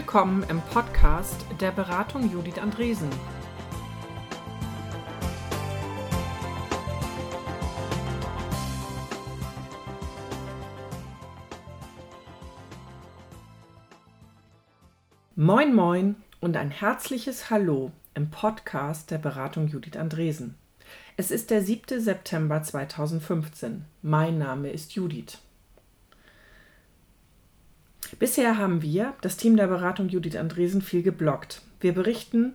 Willkommen im Podcast der Beratung Judith Andresen. Moin Moin und ein herzliches Hallo im Podcast der Beratung Judith Andresen. Es ist der 7. September 2015. Mein Name ist Judith. Bisher haben wir, das Team der Beratung Judith Andresen, viel geblockt. Wir berichten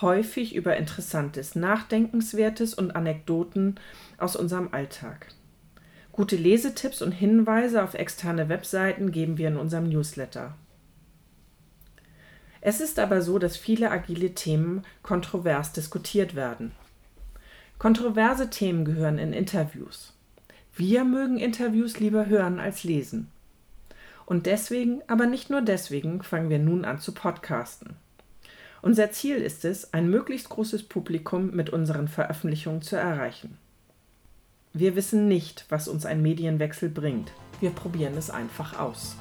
häufig über Interessantes, Nachdenkenswertes und Anekdoten aus unserem Alltag. Gute Lesetipps und Hinweise auf externe Webseiten geben wir in unserem Newsletter. Es ist aber so, dass viele agile Themen kontrovers diskutiert werden. Kontroverse Themen gehören in Interviews. Wir mögen Interviews lieber hören als lesen. Und deswegen, aber nicht nur deswegen, fangen wir nun an zu podcasten. Unser Ziel ist es, ein möglichst großes Publikum mit unseren Veröffentlichungen zu erreichen. Wir wissen nicht, was uns ein Medienwechsel bringt. Wir probieren es einfach aus.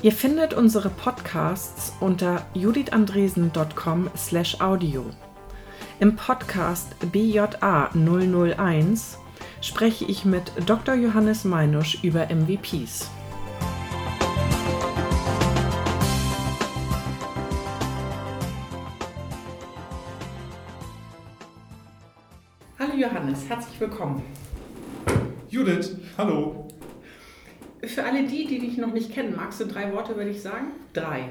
Ihr findet unsere Podcasts unter judithandresen.com/audio. Im Podcast BJA 001 spreche ich mit Dr. Johannes Meinusch über MVPs. Hallo Johannes, herzlich willkommen. Judith, hallo. Für alle die, die dich noch nicht kennen, magst du drei Worte über dich sagen? Drei.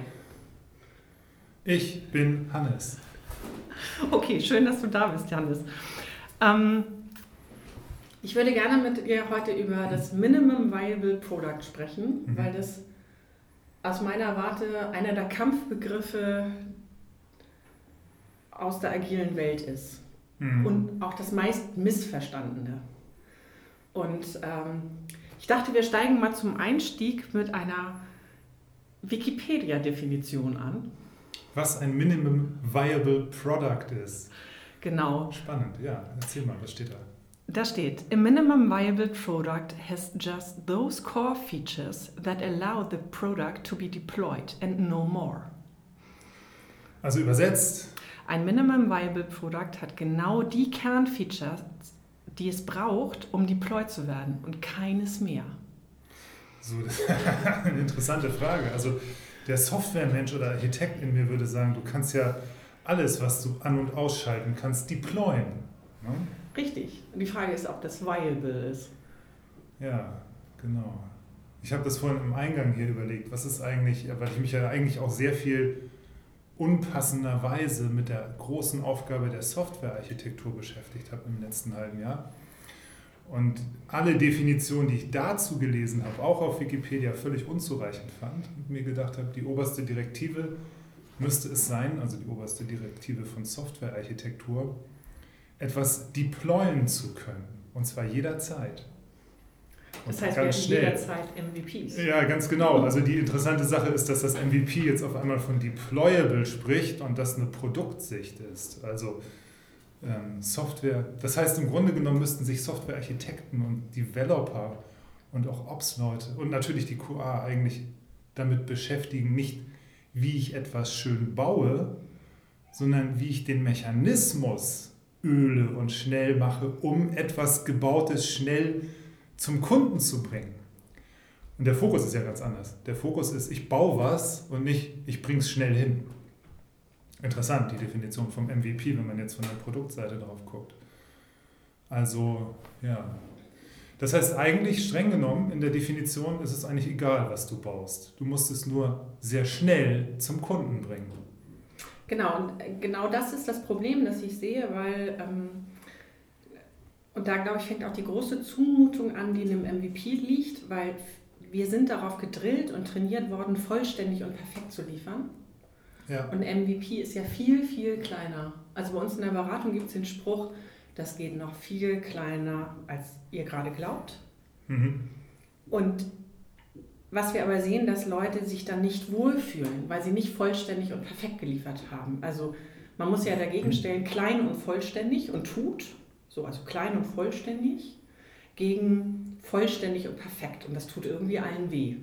Ich bin Hannes. Okay, schön, dass du da bist, Hannes. Ähm, ich würde gerne mit dir heute über das Minimum Viable Product sprechen, mhm. weil das aus meiner Warte einer der Kampfbegriffe aus der agilen Welt ist. Mhm. Und auch das meist missverstandene. Und ähm, ich dachte, wir steigen mal zum Einstieg mit einer Wikipedia-Definition an. Was ein Minimum Viable Product ist. Genau. Spannend, ja. Erzähl mal, was steht da? Da steht, a minimum viable product has just those core features that allow the product to be deployed and no more. Also übersetzt. Ein minimum viable product hat genau die Kernfeatures, die es braucht, um deployed zu werden und keines mehr? So, das ist eine interessante Frage. Also der Softwaremensch oder Architekt in mir würde sagen, du kannst ja alles, was du an- und ausschalten kannst, deployen. Ne? Richtig. Und die Frage ist, ob das viable ist. Ja, genau. Ich habe das vorhin im Eingang hier überlegt, was ist eigentlich, weil ich mich ja eigentlich auch sehr viel unpassenderweise mit der großen Aufgabe der Softwarearchitektur beschäftigt habe im letzten halben Jahr. Und alle Definitionen, die ich dazu gelesen habe, auch auf Wikipedia völlig unzureichend fand und mir gedacht habe, die oberste Direktive müsste es sein, also die oberste Direktive von Softwarearchitektur, etwas deployen zu können, und zwar jederzeit. Das heißt, ganz schnell. jederzeit MVPs. Ja, ganz genau. Also die interessante Sache ist, dass das MVP jetzt auf einmal von deployable spricht und das eine Produktsicht ist. Also ähm, Software, das heißt im Grunde genommen müssten sich Softwarearchitekten und Developer und auch Ops-Leute und natürlich die QA eigentlich damit beschäftigen, nicht wie ich etwas schön baue, sondern wie ich den Mechanismus öle und schnell mache, um etwas Gebautes schnell zu zum Kunden zu bringen. Und der Fokus ist ja ganz anders. Der Fokus ist, ich baue was und nicht, ich bringe es schnell hin. Interessant, die Definition vom MVP, wenn man jetzt von der Produktseite drauf guckt. Also, ja. Das heißt, eigentlich streng genommen, in der Definition ist es eigentlich egal, was du baust. Du musst es nur sehr schnell zum Kunden bringen. Genau, und genau das ist das Problem, das ich sehe, weil ähm, und da, glaube ich, fängt auch die große Zumutung an, die in dem MVP liegt, weil wir sind darauf gedrillt und trainiert worden, vollständig und perfekt zu liefern. Ja. Und MVP ist ja viel, viel kleiner. Also bei uns in der Beratung gibt es den Spruch, das geht noch viel kleiner, als ihr gerade glaubt. Mhm. Und was wir aber sehen, dass Leute sich dann nicht wohlfühlen, weil sie nicht vollständig und perfekt geliefert haben. Also man muss ja dagegen stellen, klein und vollständig und tut, so also klein und vollständig, gegen vollständig und perfekt. Und das tut irgendwie allen weh.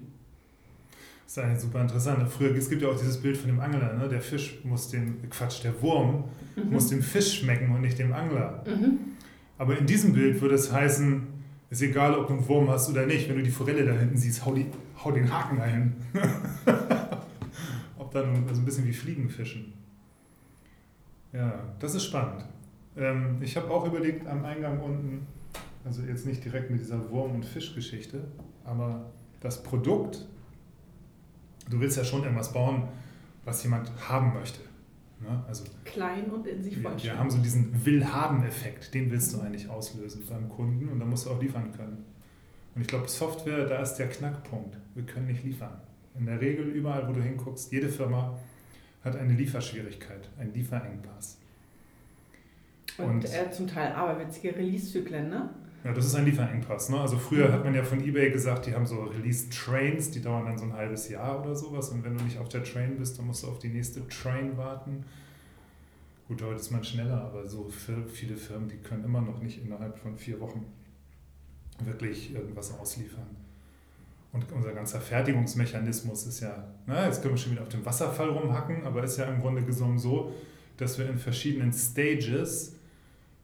Das ist eigentlich super interessant. Früher, es gibt ja auch dieses Bild von dem Angler, ne? der Fisch muss dem, Quatsch, der Wurm mhm. muss dem Fisch schmecken und nicht dem Angler. Mhm. Aber in diesem Bild würde es heißen, ist egal, ob du einen Wurm hast oder nicht, wenn du die Forelle da hinten siehst, hau, die, hau den Haken ein. ob dann also ein bisschen wie Fliegenfischen. Ja, das ist spannend. Ähm, ich habe auch überlegt am Eingang unten, also jetzt nicht direkt mit dieser Wurm- und Fischgeschichte, aber das Produkt, du willst ja schon irgendwas bauen, was jemand haben möchte. Ne? Also, Klein und in sich vollständig. Wir, wir haben so diesen Will-Haben-Effekt, den willst du eigentlich auslösen beim Kunden und dann musst du auch liefern können. Und ich glaube, Software, da ist der Knackpunkt. Wir können nicht liefern. In der Regel, überall, wo du hinguckst, jede Firma hat eine Lieferschwierigkeit, einen Lieferengpass. Und, und äh, zum Teil aberwitzige Release-Zyklen, ne? Ja, das ist ein Lieferengpass. Ne? Also früher hat man ja von eBay gesagt, die haben so Release-Trains, die dauern dann so ein halbes Jahr oder sowas. Und wenn du nicht auf der Train bist, dann musst du auf die nächste Train warten. Gut, heute ist man schneller, aber so viele Firmen, die können immer noch nicht innerhalb von vier Wochen wirklich irgendwas ausliefern. Und unser ganzer Fertigungsmechanismus ist ja, na, jetzt können wir schon wieder auf dem Wasserfall rumhacken, aber ist ja im Grunde genommen so, dass wir in verschiedenen Stages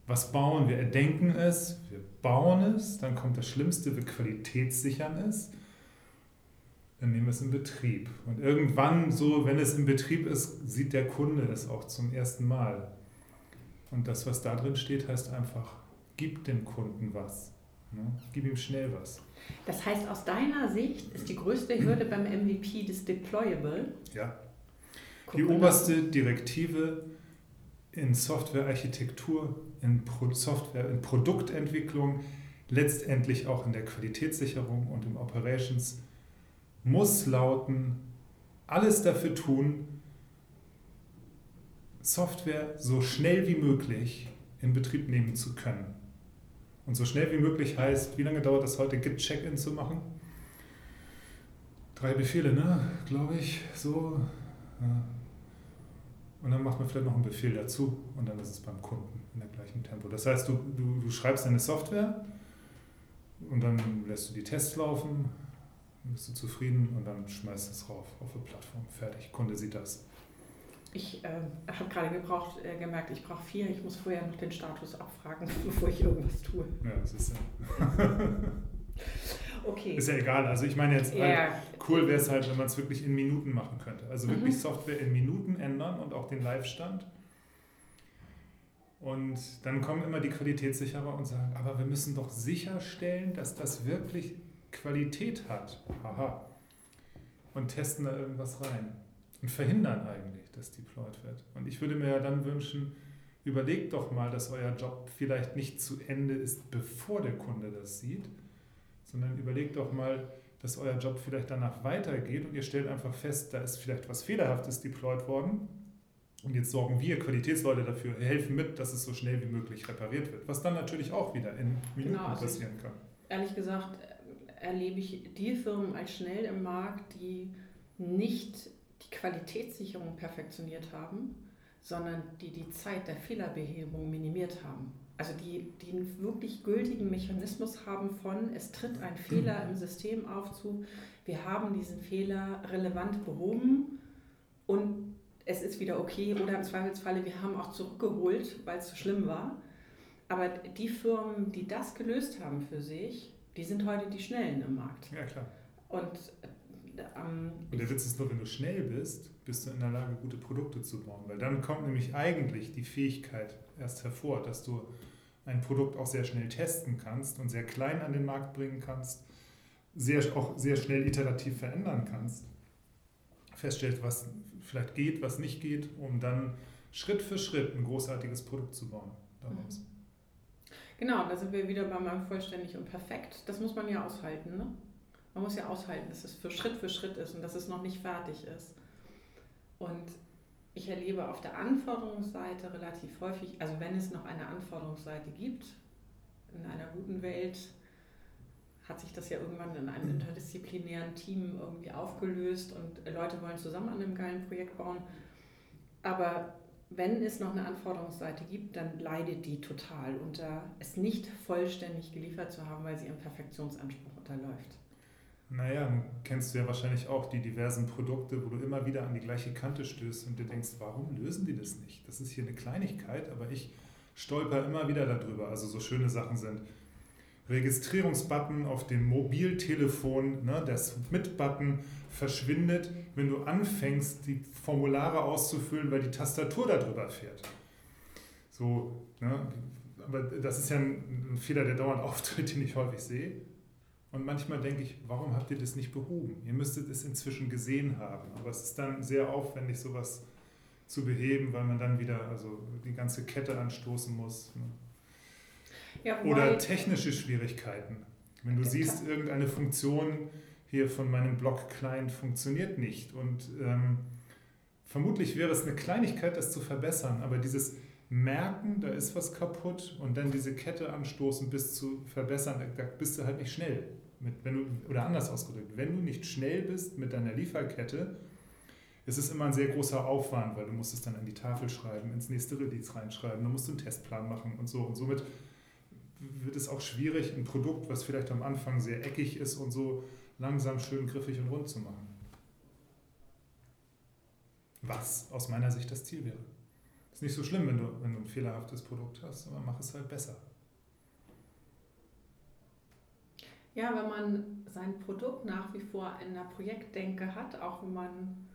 was bauen. Wir erdenken es, wir bauen es, dann kommt das Schlimmste, wir qualitätssichern es, dann nehmen wir es in Betrieb. Und irgendwann, so, wenn es in Betrieb ist, sieht der Kunde es auch zum ersten Mal. Und das, was da drin steht, heißt einfach, gib dem Kunden was. Ne? Gib ihm schnell was. Das heißt, aus deiner Sicht ist die größte Hürde beim MVP das Deployable? Ja. Die oberste Direktive in Softwarearchitektur, in Software, in Produktentwicklung, letztendlich auch in der Qualitätssicherung und im Operations muss lauten, alles dafür tun, Software so schnell wie möglich in Betrieb nehmen zu können. Und so schnell wie möglich heißt, wie lange dauert es heute, Git-Check-In zu machen? Drei Befehle, ne? Glaube ich, so. Und dann macht man vielleicht noch einen Befehl dazu und dann ist es beim Kunden in der gleichen Tempo. Das heißt, du, du, du schreibst deine Software und dann lässt du die Tests laufen, bist du zufrieden und dann schmeißt du es rauf auf die Plattform. Fertig, Kunde sieht das. Ich äh, habe gerade gebraucht, äh, gemerkt, ich brauche vier. Ich muss vorher noch den Status abfragen, bevor ich irgendwas tue. Ja, das ist ja. okay. Ist ja egal. Also ich meine jetzt, yeah. halt, cool wäre es halt, wenn man es wirklich in Minuten machen könnte. Also mhm. wirklich Software in Minuten ändern und auch den Live-Stand. Und dann kommen immer die Qualitätssicherer und sagen, aber wir müssen doch sicherstellen, dass das wirklich Qualität hat. Haha. Und testen da irgendwas rein. Und verhindern eigentlich, dass deployed wird. Und ich würde mir ja dann wünschen, überlegt doch mal, dass euer Job vielleicht nicht zu Ende ist, bevor der Kunde das sieht, sondern überlegt doch mal, dass euer Job vielleicht danach weitergeht und ihr stellt einfach fest, da ist vielleicht was Fehlerhaftes deployed worden. Und jetzt sorgen wir Qualitätsleute dafür, helfen mit, dass es so schnell wie möglich repariert wird. Was dann natürlich auch wieder in Minuten genau, also passieren kann. Ehrlich gesagt äh, erlebe ich die Firmen als schnell im Markt, die nicht die Qualitätssicherung perfektioniert haben, sondern die die Zeit der Fehlerbehebung minimiert haben. Also die, die einen wirklich gültigen Mechanismus haben von, es tritt ein Fehler im System auf zu, wir haben diesen Fehler relevant behoben und es ist wieder okay oder im Zweifelsfalle, wir haben auch zurückgeholt, weil es zu schlimm war. Aber die Firmen, die das gelöst haben für sich, die sind heute die Schnellen im Markt. Ja, klar. Und ähm, und der Witz ist nur, wenn du schnell bist, bist du in der Lage, gute Produkte zu bauen. Weil dann kommt nämlich eigentlich die Fähigkeit erst hervor, dass du ein Produkt auch sehr schnell testen kannst und sehr klein an den Markt bringen kannst, sehr, auch sehr schnell iterativ verändern kannst, feststellst, was vielleicht geht, was nicht geht, um dann Schritt für Schritt ein großartiges Produkt zu bauen daraus. Mhm. Genau, da sind wir wieder bei meinem vollständig und perfekt. Das muss man ja aushalten. Ne? Man muss ja aushalten, dass es für Schritt für Schritt ist und dass es noch nicht fertig ist. Und ich erlebe auf der Anforderungsseite relativ häufig, also wenn es noch eine Anforderungsseite gibt, in einer guten Welt hat sich das ja irgendwann in einem interdisziplinären Team irgendwie aufgelöst und Leute wollen zusammen an einem geilen Projekt bauen. Aber wenn es noch eine Anforderungsseite gibt, dann leidet die total unter es nicht vollständig geliefert zu haben, weil sie ihrem Perfektionsanspruch unterläuft. Naja, kennst du ja wahrscheinlich auch die diversen Produkte, wo du immer wieder an die gleiche Kante stößt und dir denkst, warum lösen die das nicht? Das ist hier eine Kleinigkeit, aber ich stolper immer wieder darüber. Also so schöne Sachen sind Registrierungsbutton auf dem Mobiltelefon, ne, der Submit-Button verschwindet, wenn du anfängst, die Formulare auszufüllen, weil die Tastatur darüber fährt. So, ne, aber das ist ja ein, ein Fehler, der dauernd auftritt, den ich häufig sehe. Und manchmal denke ich, warum habt ihr das nicht behoben? Ihr müsstet es inzwischen gesehen haben. Aber es ist dann sehr aufwendig, sowas zu beheben, weil man dann wieder also die ganze Kette anstoßen muss. Ne? Ja, Oder technische Schwierigkeiten. Wenn du siehst, irgendeine Funktion hier von meinem Blog-Client funktioniert nicht. Und ähm, vermutlich wäre es eine Kleinigkeit, das zu verbessern, aber dieses Merken, da ist was kaputt und dann diese Kette anstoßen bis zu verbessern, da bist du halt nicht schnell. Mit, wenn du, oder anders ausgedrückt, wenn du nicht schnell bist mit deiner Lieferkette, ist es immer ein sehr großer Aufwand, weil du musst es dann an die Tafel schreiben, ins nächste Release reinschreiben, dann musst du einen Testplan machen und so. Und somit wird es auch schwierig, ein Produkt, was vielleicht am Anfang sehr eckig ist und so langsam schön griffig und rund zu machen. Was aus meiner Sicht das Ziel wäre. Ist nicht so schlimm, wenn du, wenn du ein fehlerhaftes Produkt hast, aber mach es halt besser. Ja, wenn man sein Produkt nach wie vor in der Projektdenke hat, auch wenn man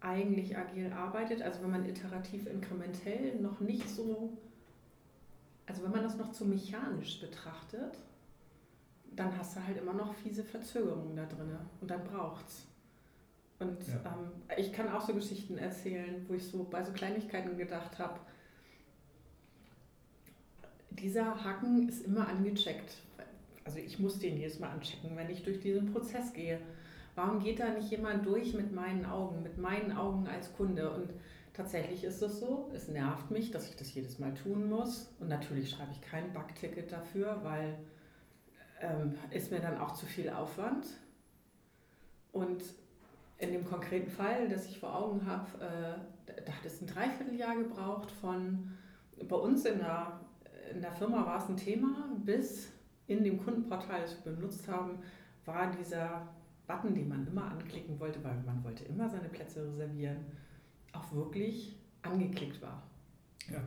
eigentlich agil arbeitet, also wenn man iterativ inkrementell noch nicht so, also wenn man das noch zu mechanisch betrachtet, dann hast du halt immer noch fiese Verzögerungen da drin und dann braucht's. Und ja. ähm, ich kann auch so Geschichten erzählen, wo ich so bei so Kleinigkeiten gedacht habe, dieser Haken ist immer angecheckt. Also ich muss den jedes Mal anchecken, wenn ich durch diesen Prozess gehe. Warum geht da nicht jemand durch mit meinen Augen, mit meinen Augen als Kunde? Und tatsächlich ist es so, es nervt mich, dass ich das jedes Mal tun muss. Und natürlich schreibe ich kein Backticket dafür, weil ähm, ist mir dann auch zu viel Aufwand. Und in dem konkreten Fall, das ich vor Augen habe, äh, da hat es ein Dreivierteljahr gebraucht von, bei uns in der, in der Firma war es ein Thema, bis in dem Kundenportal, das wir benutzt haben, war dieser Button, den man immer anklicken wollte, weil man wollte immer seine Plätze reservieren, auch wirklich angeklickt war. Ja.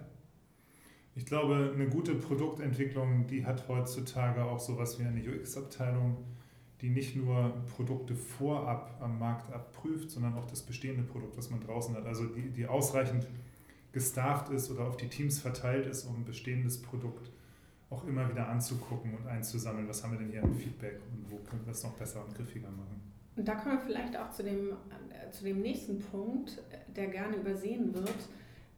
Ich glaube, eine gute Produktentwicklung, die hat heutzutage auch sowas wie eine UX-Abteilung, die nicht nur Produkte vorab am Markt abprüft, sondern auch das bestehende Produkt, was man draußen hat. Also die, die ausreichend gestafft ist oder auf die Teams verteilt ist, um ein bestehendes Produkt auch immer wieder anzugucken und einzusammeln. Was haben wir denn hier an Feedback und wo können wir es noch besser und griffiger machen? Und da kommen wir vielleicht auch zu dem, äh, zu dem nächsten Punkt, der gerne übersehen wird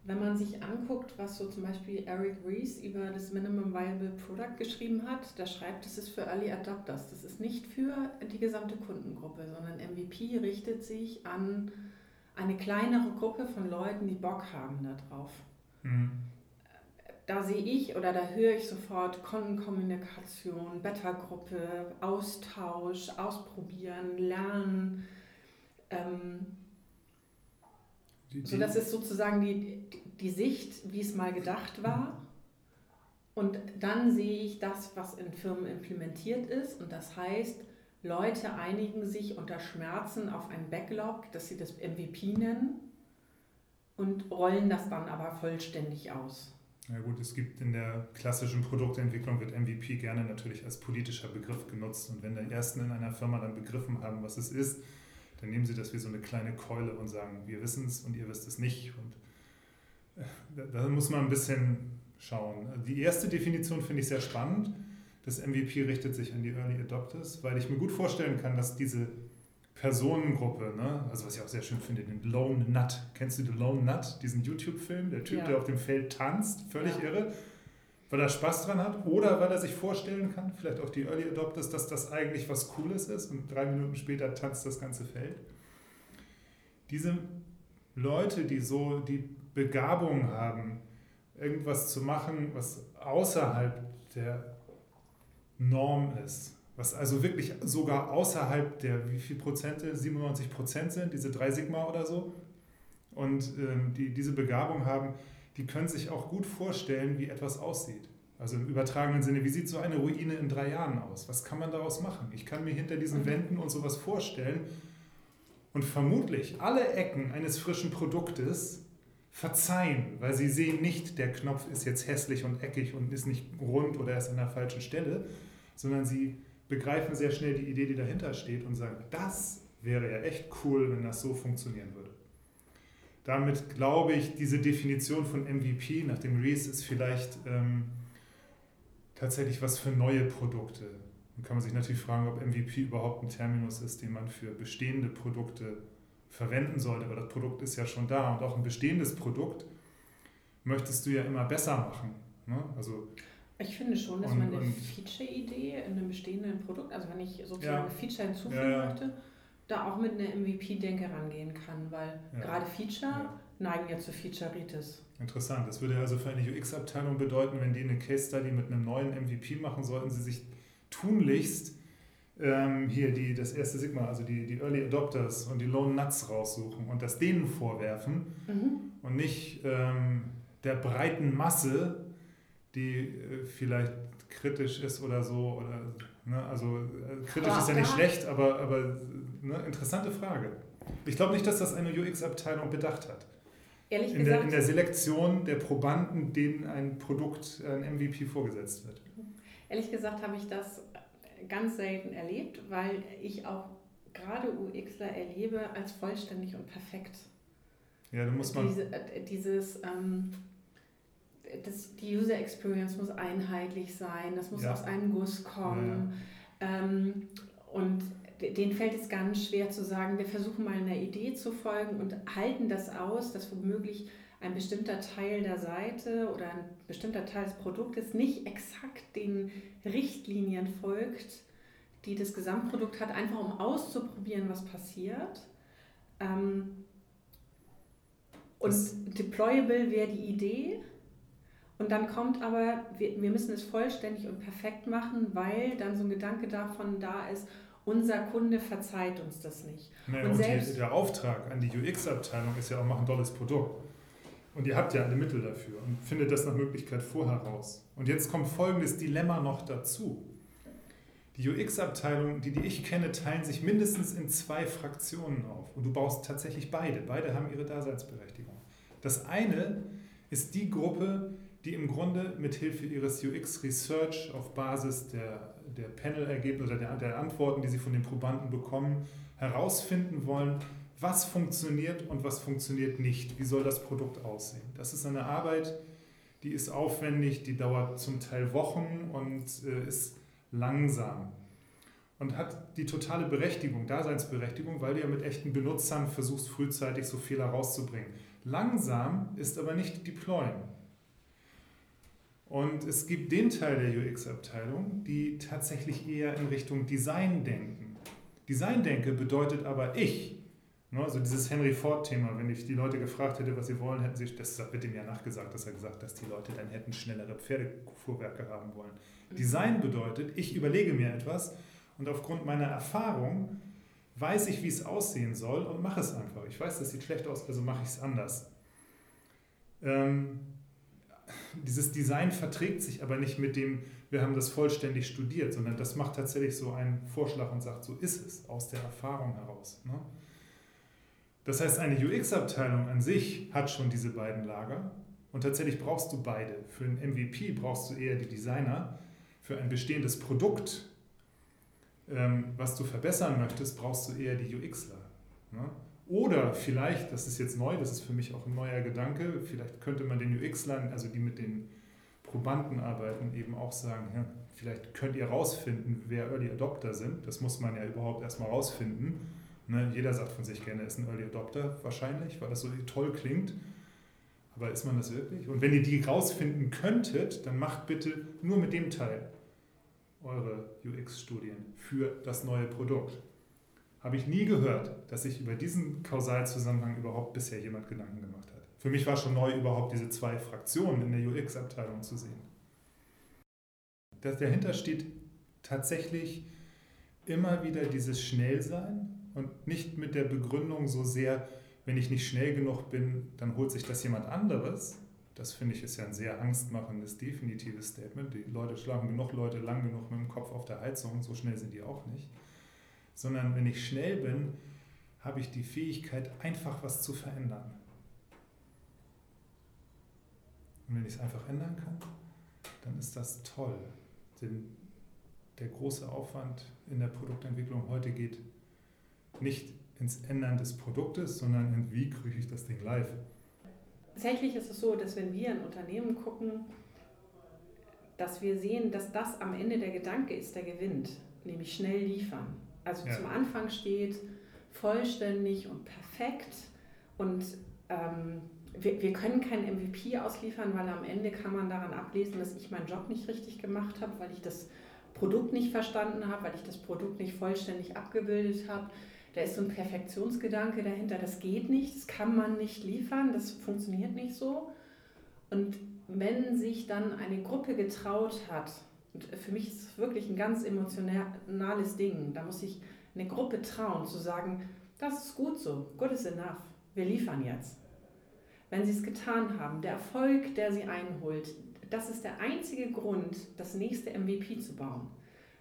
wenn man sich anguckt, was so zum Beispiel Eric Rees über das Minimum Viable Product geschrieben hat, da schreibt, das ist für Early Adopters. Das ist nicht für die gesamte Kundengruppe, sondern MVP richtet sich an eine kleinere Gruppe von Leuten, die Bock haben darauf. Mhm. Da sehe ich oder da höre ich sofort Kundenkommunikation, Beta-Gruppe, Austausch, Ausprobieren, Lernen. Ähm, die, so, das ist sozusagen die, die Sicht, wie es mal gedacht war. Und dann sehe ich das, was in Firmen implementiert ist. Und das heißt, Leute einigen sich unter Schmerzen auf ein Backlog, das sie das MVP nennen, und rollen das dann aber vollständig aus. Ja gut, es gibt in der klassischen Produktentwicklung wird MVP gerne natürlich als politischer Begriff genutzt. Und wenn die Ersten in einer Firma dann begriffen haben, was es ist, dann nehmen sie das wie so eine kleine Keule und sagen, wir wissen es und ihr wisst es nicht. Und äh, da muss man ein bisschen schauen. Die erste Definition finde ich sehr spannend. Das MVP richtet sich an die Early Adopters, weil ich mir gut vorstellen kann, dass diese Personengruppe, ne, also was ich auch sehr schön finde, den Lone Nut. Kennst du den Lone Nut, diesen YouTube-Film? Der Typ, ja. der auf dem Feld tanzt, völlig ja. irre weil er Spaß dran hat oder weil er sich vorstellen kann, vielleicht auch die Early Adopters, dass das eigentlich was Cooles ist und drei Minuten später tanzt das ganze Feld. Diese Leute, die so die Begabung haben, irgendwas zu machen, was außerhalb der Norm ist, was also wirklich sogar außerhalb der wie viel Prozente, 97 Prozent sind, diese drei Sigma oder so, und ähm, die diese Begabung haben, die können sich auch gut vorstellen, wie etwas aussieht. Also im übertragenen Sinne, wie sieht so eine Ruine in drei Jahren aus? Was kann man daraus machen? Ich kann mir hinter diesen mhm. Wänden und sowas vorstellen und vermutlich alle Ecken eines frischen Produktes verzeihen, weil sie sehen nicht, der Knopf ist jetzt hässlich und eckig und ist nicht rund oder ist an der falschen Stelle, sondern sie begreifen sehr schnell die Idee, die dahinter steht und sagen, das wäre ja echt cool, wenn das so funktionieren würde. Damit glaube ich, diese Definition von MVP nach dem Reese ist vielleicht ähm, tatsächlich was für neue Produkte. Dann kann man sich natürlich fragen, ob MVP überhaupt ein Terminus ist, den man für bestehende Produkte verwenden sollte, weil das Produkt ist ja schon da und auch ein bestehendes Produkt möchtest du ja immer besser machen. Ne? Also, ich finde schon, dass und, man eine Feature-Idee in einem bestehenden Produkt, also wenn ich sozusagen ja, Feature hinzufügen ja, ja. möchte, da auch mit einer MVP-Denke rangehen kann, weil gerade Feature neigen ja zu Featureitis. Interessant. Das würde also für eine UX-Abteilung bedeuten, wenn die eine Case-Study mit einem neuen MVP machen, sollten sie sich tunlichst ähm, hier die, das erste Sigma, also die, die Early Adopters und die Lone Nuts raussuchen und das denen vorwerfen mhm. und nicht ähm, der breiten Masse, die äh, vielleicht kritisch ist oder so. Oder, ne, also äh, kritisch aber ist ja nicht schlecht, aber, aber ne, interessante Frage. Ich glaube nicht, dass das eine UX-Abteilung bedacht hat. Ehrlich in gesagt, der, in der Selektion der Probanden, denen ein Produkt, ein MVP vorgesetzt wird. Ehrlich gesagt habe ich das ganz selten erlebt, weil ich auch gerade UXler erlebe als vollständig und perfekt. Ja, da muss man. Diese, äh, dieses, ähm, das, die User Experience muss einheitlich sein, das muss ja. aus einem Guss kommen. Ja. Ähm, und denen fällt es ganz schwer zu sagen, wir versuchen mal einer Idee zu folgen und halten das aus, dass womöglich ein bestimmter Teil der Seite oder ein bestimmter Teil des Produktes nicht exakt den Richtlinien folgt, die das Gesamtprodukt hat, einfach um auszuprobieren, was passiert. Ähm, und das deployable wäre die Idee. Und dann kommt aber, wir, wir müssen es vollständig und perfekt machen, weil dann so ein Gedanke davon da ist, unser Kunde verzeiht uns das nicht. Naja, und, und selbst, der Auftrag an die UX-Abteilung ist ja auch, mach ein tolles Produkt. Und ihr habt ja alle Mittel dafür und findet das nach Möglichkeit vorher raus. Und jetzt kommt folgendes Dilemma noch dazu. Die UX-Abteilung, die, die ich kenne, teilen sich mindestens in zwei Fraktionen auf. Und du baust tatsächlich beide. Beide haben ihre Daseinsberechtigung. Das eine ist die Gruppe, die im Grunde mit Hilfe ihres UX-Research auf Basis der, der Panel-Ergebnisse oder der, der Antworten, die sie von den Probanden bekommen, herausfinden wollen, was funktioniert und was funktioniert nicht. Wie soll das Produkt aussehen? Das ist eine Arbeit, die ist aufwendig, die dauert zum Teil Wochen und äh, ist langsam. Und hat die totale Berechtigung, Daseinsberechtigung, weil du ja mit echten Benutzern versuchst, frühzeitig so Fehler rauszubringen. Langsam ist aber nicht Deployen. Und es gibt den Teil der UX-Abteilung, die tatsächlich eher in Richtung Design denken. Design denke bedeutet aber ich, Ne, also dieses Henry Ford-Thema, wenn ich die Leute gefragt hätte, was sie wollen, hätten sie, das wird ihm ja nachgesagt, dass er gesagt hat, dass die Leute dann hätten schnellere Pferdefuhrwerke haben wollen. Design bedeutet, ich überlege mir etwas und aufgrund meiner Erfahrung weiß ich, wie es aussehen soll und mache es einfach. Ich weiß, das sieht schlecht aus, also mache ich es anders. Ähm, dieses Design verträgt sich aber nicht mit dem, wir haben das vollständig studiert, sondern das macht tatsächlich so einen Vorschlag und sagt, so ist es aus der Erfahrung heraus. Ne? Das heißt, eine UX-Abteilung an sich hat schon diese beiden Lager und tatsächlich brauchst du beide. Für einen MVP brauchst du eher die Designer. Für ein bestehendes Produkt, ähm, was du verbessern möchtest, brauchst du eher die UXler. Ne? Oder vielleicht, das ist jetzt neu, das ist für mich auch ein neuer Gedanke, vielleicht könnte man den UXlern, also die mit den Probanden arbeiten, eben auch sagen, ja, vielleicht könnt ihr rausfinden, wer Early Adopter sind. Das muss man ja überhaupt erstmal rausfinden Ne, jeder sagt von sich gerne, er ist ein Early Adopter wahrscheinlich, weil das so toll klingt. Aber ist man das wirklich? Und wenn ihr die rausfinden könntet, dann macht bitte nur mit dem Teil eure UX-Studien für das neue Produkt. Habe ich nie gehört, dass sich über diesen Kausalzusammenhang überhaupt bisher jemand Gedanken gemacht hat. Für mich war schon neu, überhaupt diese zwei Fraktionen in der UX-Abteilung zu sehen. dahinter steht tatsächlich immer wieder dieses Schnellsein und nicht mit der Begründung so sehr, wenn ich nicht schnell genug bin, dann holt sich das jemand anderes. Das finde ich ist ja ein sehr angstmachendes, definitives Statement. Die Leute schlagen genug Leute lang genug mit dem Kopf auf der Heizung, so schnell sind die auch nicht. Sondern wenn ich schnell bin, habe ich die Fähigkeit, einfach was zu verändern. Und wenn ich es einfach ändern kann, dann ist das toll. Denn der große Aufwand in der Produktentwicklung heute geht nicht ins Ändern des Produktes, sondern in wie kriege ich das Ding live. Tatsächlich ist es so, dass wenn wir in Unternehmen gucken, dass wir sehen, dass das am Ende der Gedanke ist, der gewinnt, nämlich schnell liefern. Also ja. zum Anfang steht vollständig und perfekt und ähm, wir, wir können kein MVP ausliefern, weil am Ende kann man daran ablesen, dass ich meinen Job nicht richtig gemacht habe, weil ich das Produkt nicht verstanden habe, weil ich das Produkt nicht vollständig abgebildet habe. Da ist so ein Perfektionsgedanke dahinter, das geht nicht, das kann man nicht liefern, das funktioniert nicht so. Und wenn sich dann eine Gruppe getraut hat, und für mich ist es wirklich ein ganz emotionales Ding, da muss sich eine Gruppe trauen zu sagen, das ist gut so, good is enough, wir liefern jetzt. Wenn sie es getan haben, der Erfolg, der sie einholt, das ist der einzige Grund, das nächste MVP zu bauen.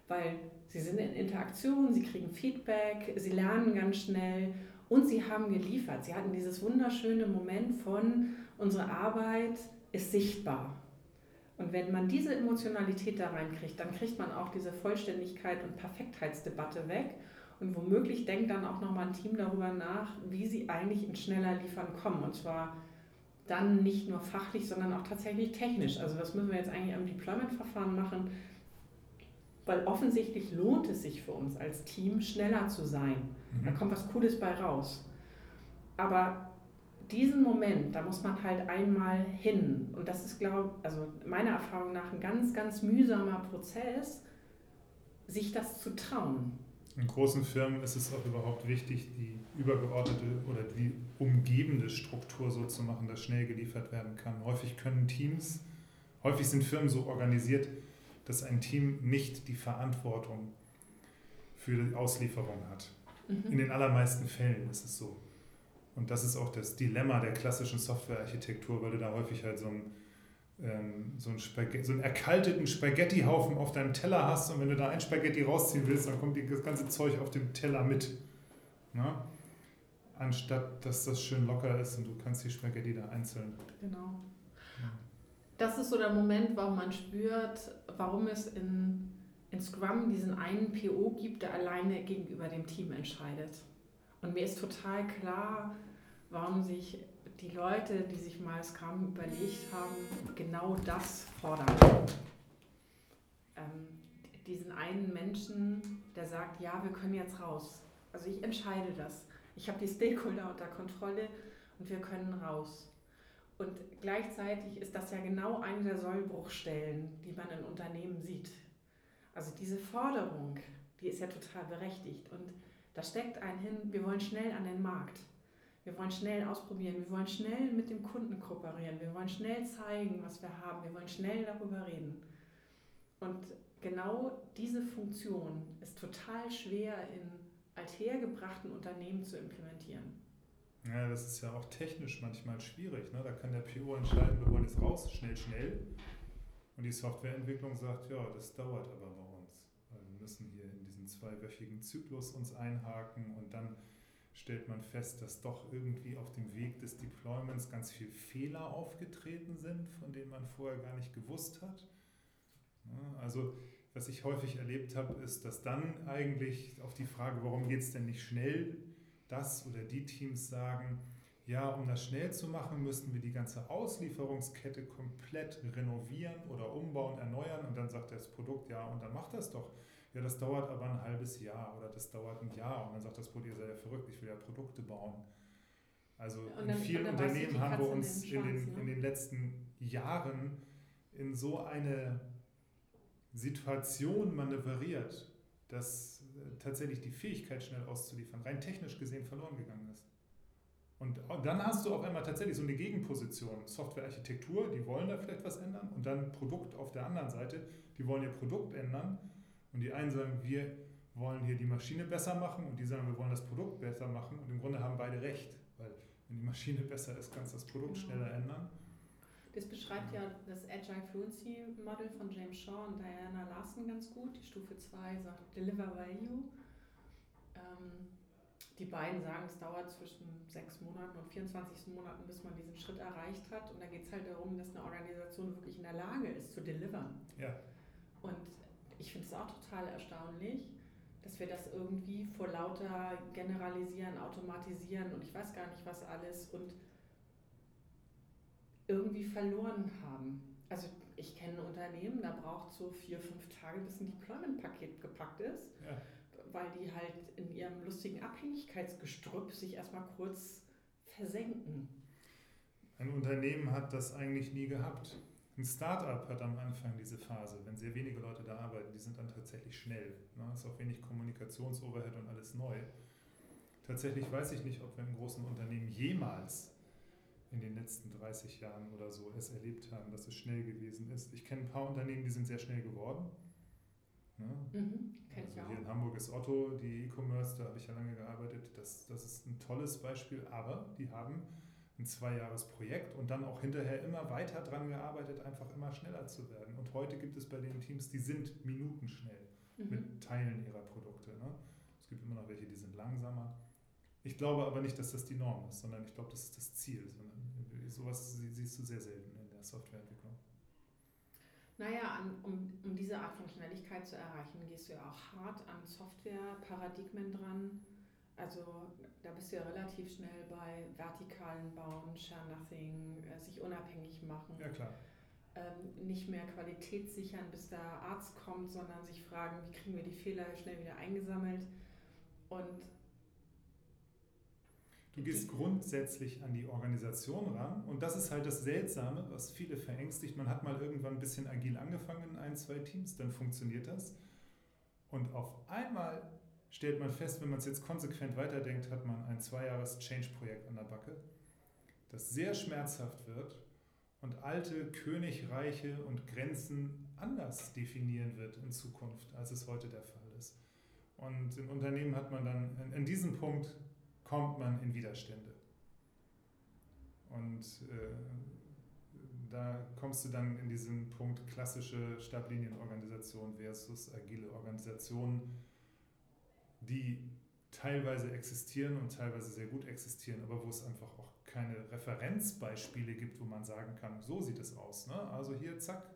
Weil sie sind in Interaktion, sie kriegen Feedback, sie lernen ganz schnell und sie haben geliefert. Sie hatten dieses wunderschöne Moment von, unsere Arbeit ist sichtbar. Und wenn man diese Emotionalität da reinkriegt, dann kriegt man auch diese Vollständigkeit und Perfektheitsdebatte weg. Und womöglich denkt dann auch nochmal ein Team darüber nach, wie sie eigentlich in schneller Liefern kommen. Und zwar dann nicht nur fachlich, sondern auch tatsächlich technisch. Also was müssen wir jetzt eigentlich am Deployment-Verfahren machen? Weil offensichtlich lohnt es sich für uns als Team, schneller zu sein. Mhm. Da kommt was Cooles bei raus. Aber diesen Moment, da muss man halt einmal hin. Und das ist, glaube also meiner Erfahrung nach, ein ganz, ganz mühsamer Prozess, sich das zu trauen. In großen Firmen ist es auch überhaupt wichtig, die übergeordnete oder die umgebende Struktur so zu machen, dass schnell geliefert werden kann. Häufig können Teams, häufig sind Firmen so organisiert, dass ein Team nicht die Verantwortung für die Auslieferung hat. Mhm. In den allermeisten Fällen ist es so. Und das ist auch das Dilemma der klassischen Softwarearchitektur, weil du da häufig halt so ein ähm, so, einen so einen erkalteten Spaghettihaufen auf deinem Teller hast und wenn du da ein Spaghetti rausziehen willst, dann kommt das ganze Zeug auf dem Teller mit. Na? Anstatt dass das schön locker ist und du kannst die Spaghetti da einzeln. Genau. Das ist so der Moment, warum man spürt, warum es in, in Scrum diesen einen PO gibt, der alleine gegenüber dem Team entscheidet. Und mir ist total klar, warum sich die Leute, die sich mal Scrum überlegt haben, genau das fordern. Ähm, diesen einen Menschen, der sagt, ja, wir können jetzt raus. Also ich entscheide das. Ich habe die Stakeholder unter Kontrolle und wir können raus. Und gleichzeitig ist das ja genau eine der Sollbruchstellen, die man in Unternehmen sieht. Also diese Forderung, die ist ja total berechtigt. Und da steckt ein hin, wir wollen schnell an den Markt. Wir wollen schnell ausprobieren, wir wollen schnell mit dem Kunden kooperieren, wir wollen schnell zeigen, was wir haben, wir wollen schnell darüber reden. Und genau diese Funktion ist total schwer in althergebrachten Unternehmen zu implementieren. Ja, das ist ja auch technisch manchmal schwierig. Ne? Da kann der PO entscheiden, wir wollen jetzt raus, schnell, schnell. Und die Softwareentwicklung sagt, ja, das dauert aber bei uns. Weil wir müssen zweiwöchigen Zyklus uns einhaken und dann stellt man fest, dass doch irgendwie auf dem Weg des Deployments ganz viele Fehler aufgetreten sind, von denen man vorher gar nicht gewusst hat. Also was ich häufig erlebt habe, ist, dass dann eigentlich auf die Frage, warum geht es denn nicht schnell, das oder die Teams sagen, ja, um das schnell zu machen, müssten wir die ganze Auslieferungskette komplett renovieren oder umbauen, erneuern. Und dann sagt das Produkt, ja, und dann macht das doch ja, das dauert aber ein halbes Jahr oder das dauert ein Jahr. Und dann sagt das Produkt, ihr seid ja verrückt, ich will ja Produkte bauen. Also dann, in vielen Unternehmen haben wir uns in den, ne? in den letzten Jahren in so eine Situation manövriert, dass äh, tatsächlich die Fähigkeit, schnell auszuliefern, rein technisch gesehen verloren gegangen ist. Und dann hast du auf einmal tatsächlich so eine Gegenposition. Softwarearchitektur, die wollen da vielleicht was ändern. Und dann Produkt auf der anderen Seite, die wollen ihr Produkt ändern. Und die einen sagen, wir wollen hier die Maschine besser machen und die sagen, wir wollen das Produkt besser machen. Und im Grunde haben beide recht, weil wenn die Maschine besser ist, kannst du das Produkt genau. schneller ändern. Das beschreibt ja das Agile Fluency Model von James Shaw und Diana Larson ganz gut. Die Stufe 2 sagt Deliver Value. Ähm, die beiden sagen, es dauert zwischen sechs Monaten und 24 Monaten, bis man diesen Schritt erreicht hat. Und da geht es halt darum, dass eine Organisation wirklich in der Lage ist zu delivern. Ja. Und ich finde es auch total erstaunlich, dass wir das irgendwie vor lauter Generalisieren, Automatisieren und ich weiß gar nicht was alles und irgendwie verloren haben. Also ich kenne ein Unternehmen, da braucht so vier, fünf Tage, bis ein Deployment-Paket gepackt ist, ja. weil die halt in ihrem lustigen Abhängigkeitsgestrüpp sich erstmal kurz versenken. Ein Unternehmen hat das eigentlich nie gehabt. Ein Startup hat am Anfang diese Phase, wenn sehr wenige Leute da arbeiten, die sind dann tatsächlich schnell. Ne? Es ist auch wenig Kommunikationsoverhead und alles neu. Tatsächlich weiß ich nicht, ob wir in großen Unternehmen jemals in den letzten 30 Jahren oder so es erlebt haben, dass es schnell gewesen ist. Ich kenne ein paar Unternehmen, die sind sehr schnell geworden. Ne? Mhm, also hier in Hamburg ist Otto, die E-Commerce, da habe ich ja lange gearbeitet. Das, das ist ein tolles Beispiel, aber die haben ein Zweijahresprojekt und dann auch hinterher immer weiter daran gearbeitet, einfach immer schneller zu werden. Und heute gibt es bei den Teams, die sind minutenschnell mhm. mit Teilen ihrer Produkte. Ne? Es gibt immer noch welche, die sind langsamer. Ich glaube aber nicht, dass das die Norm ist, sondern ich glaube, das ist das Ziel. Sondern sowas siehst du sehr selten in der Softwareentwicklung. Naja, um, um diese Art von Schnelligkeit zu erreichen, gehst du ja auch hart an Softwareparadigmen dran. Also da bist du ja relativ schnell bei vertikalen Bauen, Share Nothing, äh, sich unabhängig machen. Ja, klar. Ähm, nicht mehr Qualität sichern, bis der Arzt kommt, sondern sich fragen, wie kriegen wir die Fehler schnell wieder eingesammelt. Und Du gehst grundsätzlich an die Organisation ran und das ist halt das Seltsame, was viele verängstigt. Man hat mal irgendwann ein bisschen agil angefangen in ein, zwei Teams, dann funktioniert das. Und auf einmal stellt man fest, wenn man es jetzt konsequent weiterdenkt, hat man ein Zweijahres-Change-Projekt an der Backe, das sehr schmerzhaft wird und alte Königreiche und Grenzen anders definieren wird in Zukunft, als es heute der Fall ist. Und in Unternehmen hat man dann, in, diesem Punkt kommt man in Widerstände. Und äh, da kommst du dann in diesen Punkt klassische Stablinienorganisation versus agile Organisation die teilweise existieren und teilweise sehr gut existieren, aber wo es einfach auch keine Referenzbeispiele gibt, wo man sagen kann, so sieht es aus. Ne? Also hier, zack,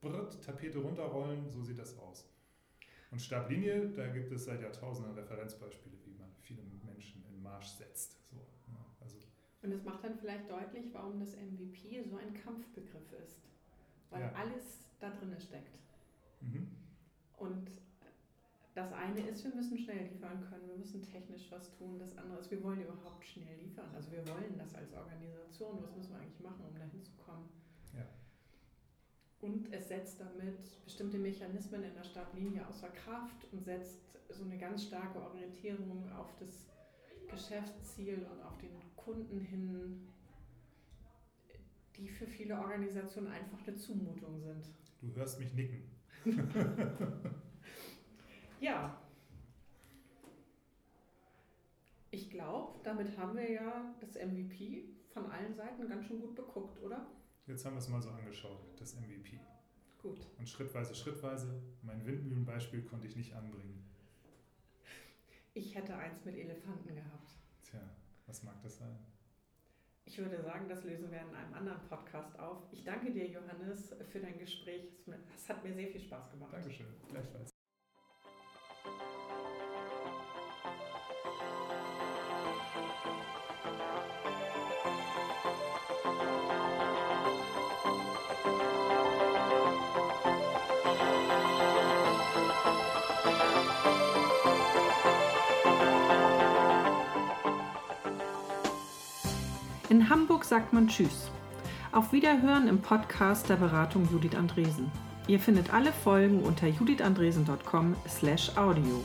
brrt, Tapete runterrollen, so sieht das aus. Und Stablinie, da gibt es seit Jahrtausenden Referenzbeispiele, wie man viele Menschen in Marsch setzt. So, ne? also und das macht dann vielleicht deutlich, warum das MVP so ein Kampfbegriff ist, weil ja. alles da drin steckt. Mhm. Und das eine ist, wir müssen schnell liefern können, wir müssen technisch was tun. Das andere ist, wir wollen überhaupt schnell liefern. Also wir wollen das als Organisation. Was müssen wir eigentlich machen, um dahin zu kommen? Ja. Und es setzt damit bestimmte Mechanismen in der Startlinie außer Kraft und setzt so eine ganz starke Orientierung auf das Geschäftsziel und auf den Kunden hin, die für viele Organisationen einfach eine Zumutung sind. Du hörst mich nicken. Ja. Ich glaube, damit haben wir ja das MVP von allen Seiten ganz schön gut beguckt, oder? Jetzt haben wir es mal so angeschaut, das MVP. Gut. Und schrittweise, schrittweise, mein Windmühlenbeispiel konnte ich nicht anbringen. Ich hätte eins mit Elefanten gehabt. Tja, was mag das sein? Ich würde sagen, das lösen wir in einem anderen Podcast auf. Ich danke dir, Johannes, für dein Gespräch. Es hat mir sehr viel Spaß gemacht. Dankeschön, gleichfalls. In Hamburg sagt man Tschüss. Auf Wiederhören im Podcast der Beratung Judith Andresen. Ihr findet alle Folgen unter judithandresen.com/audio.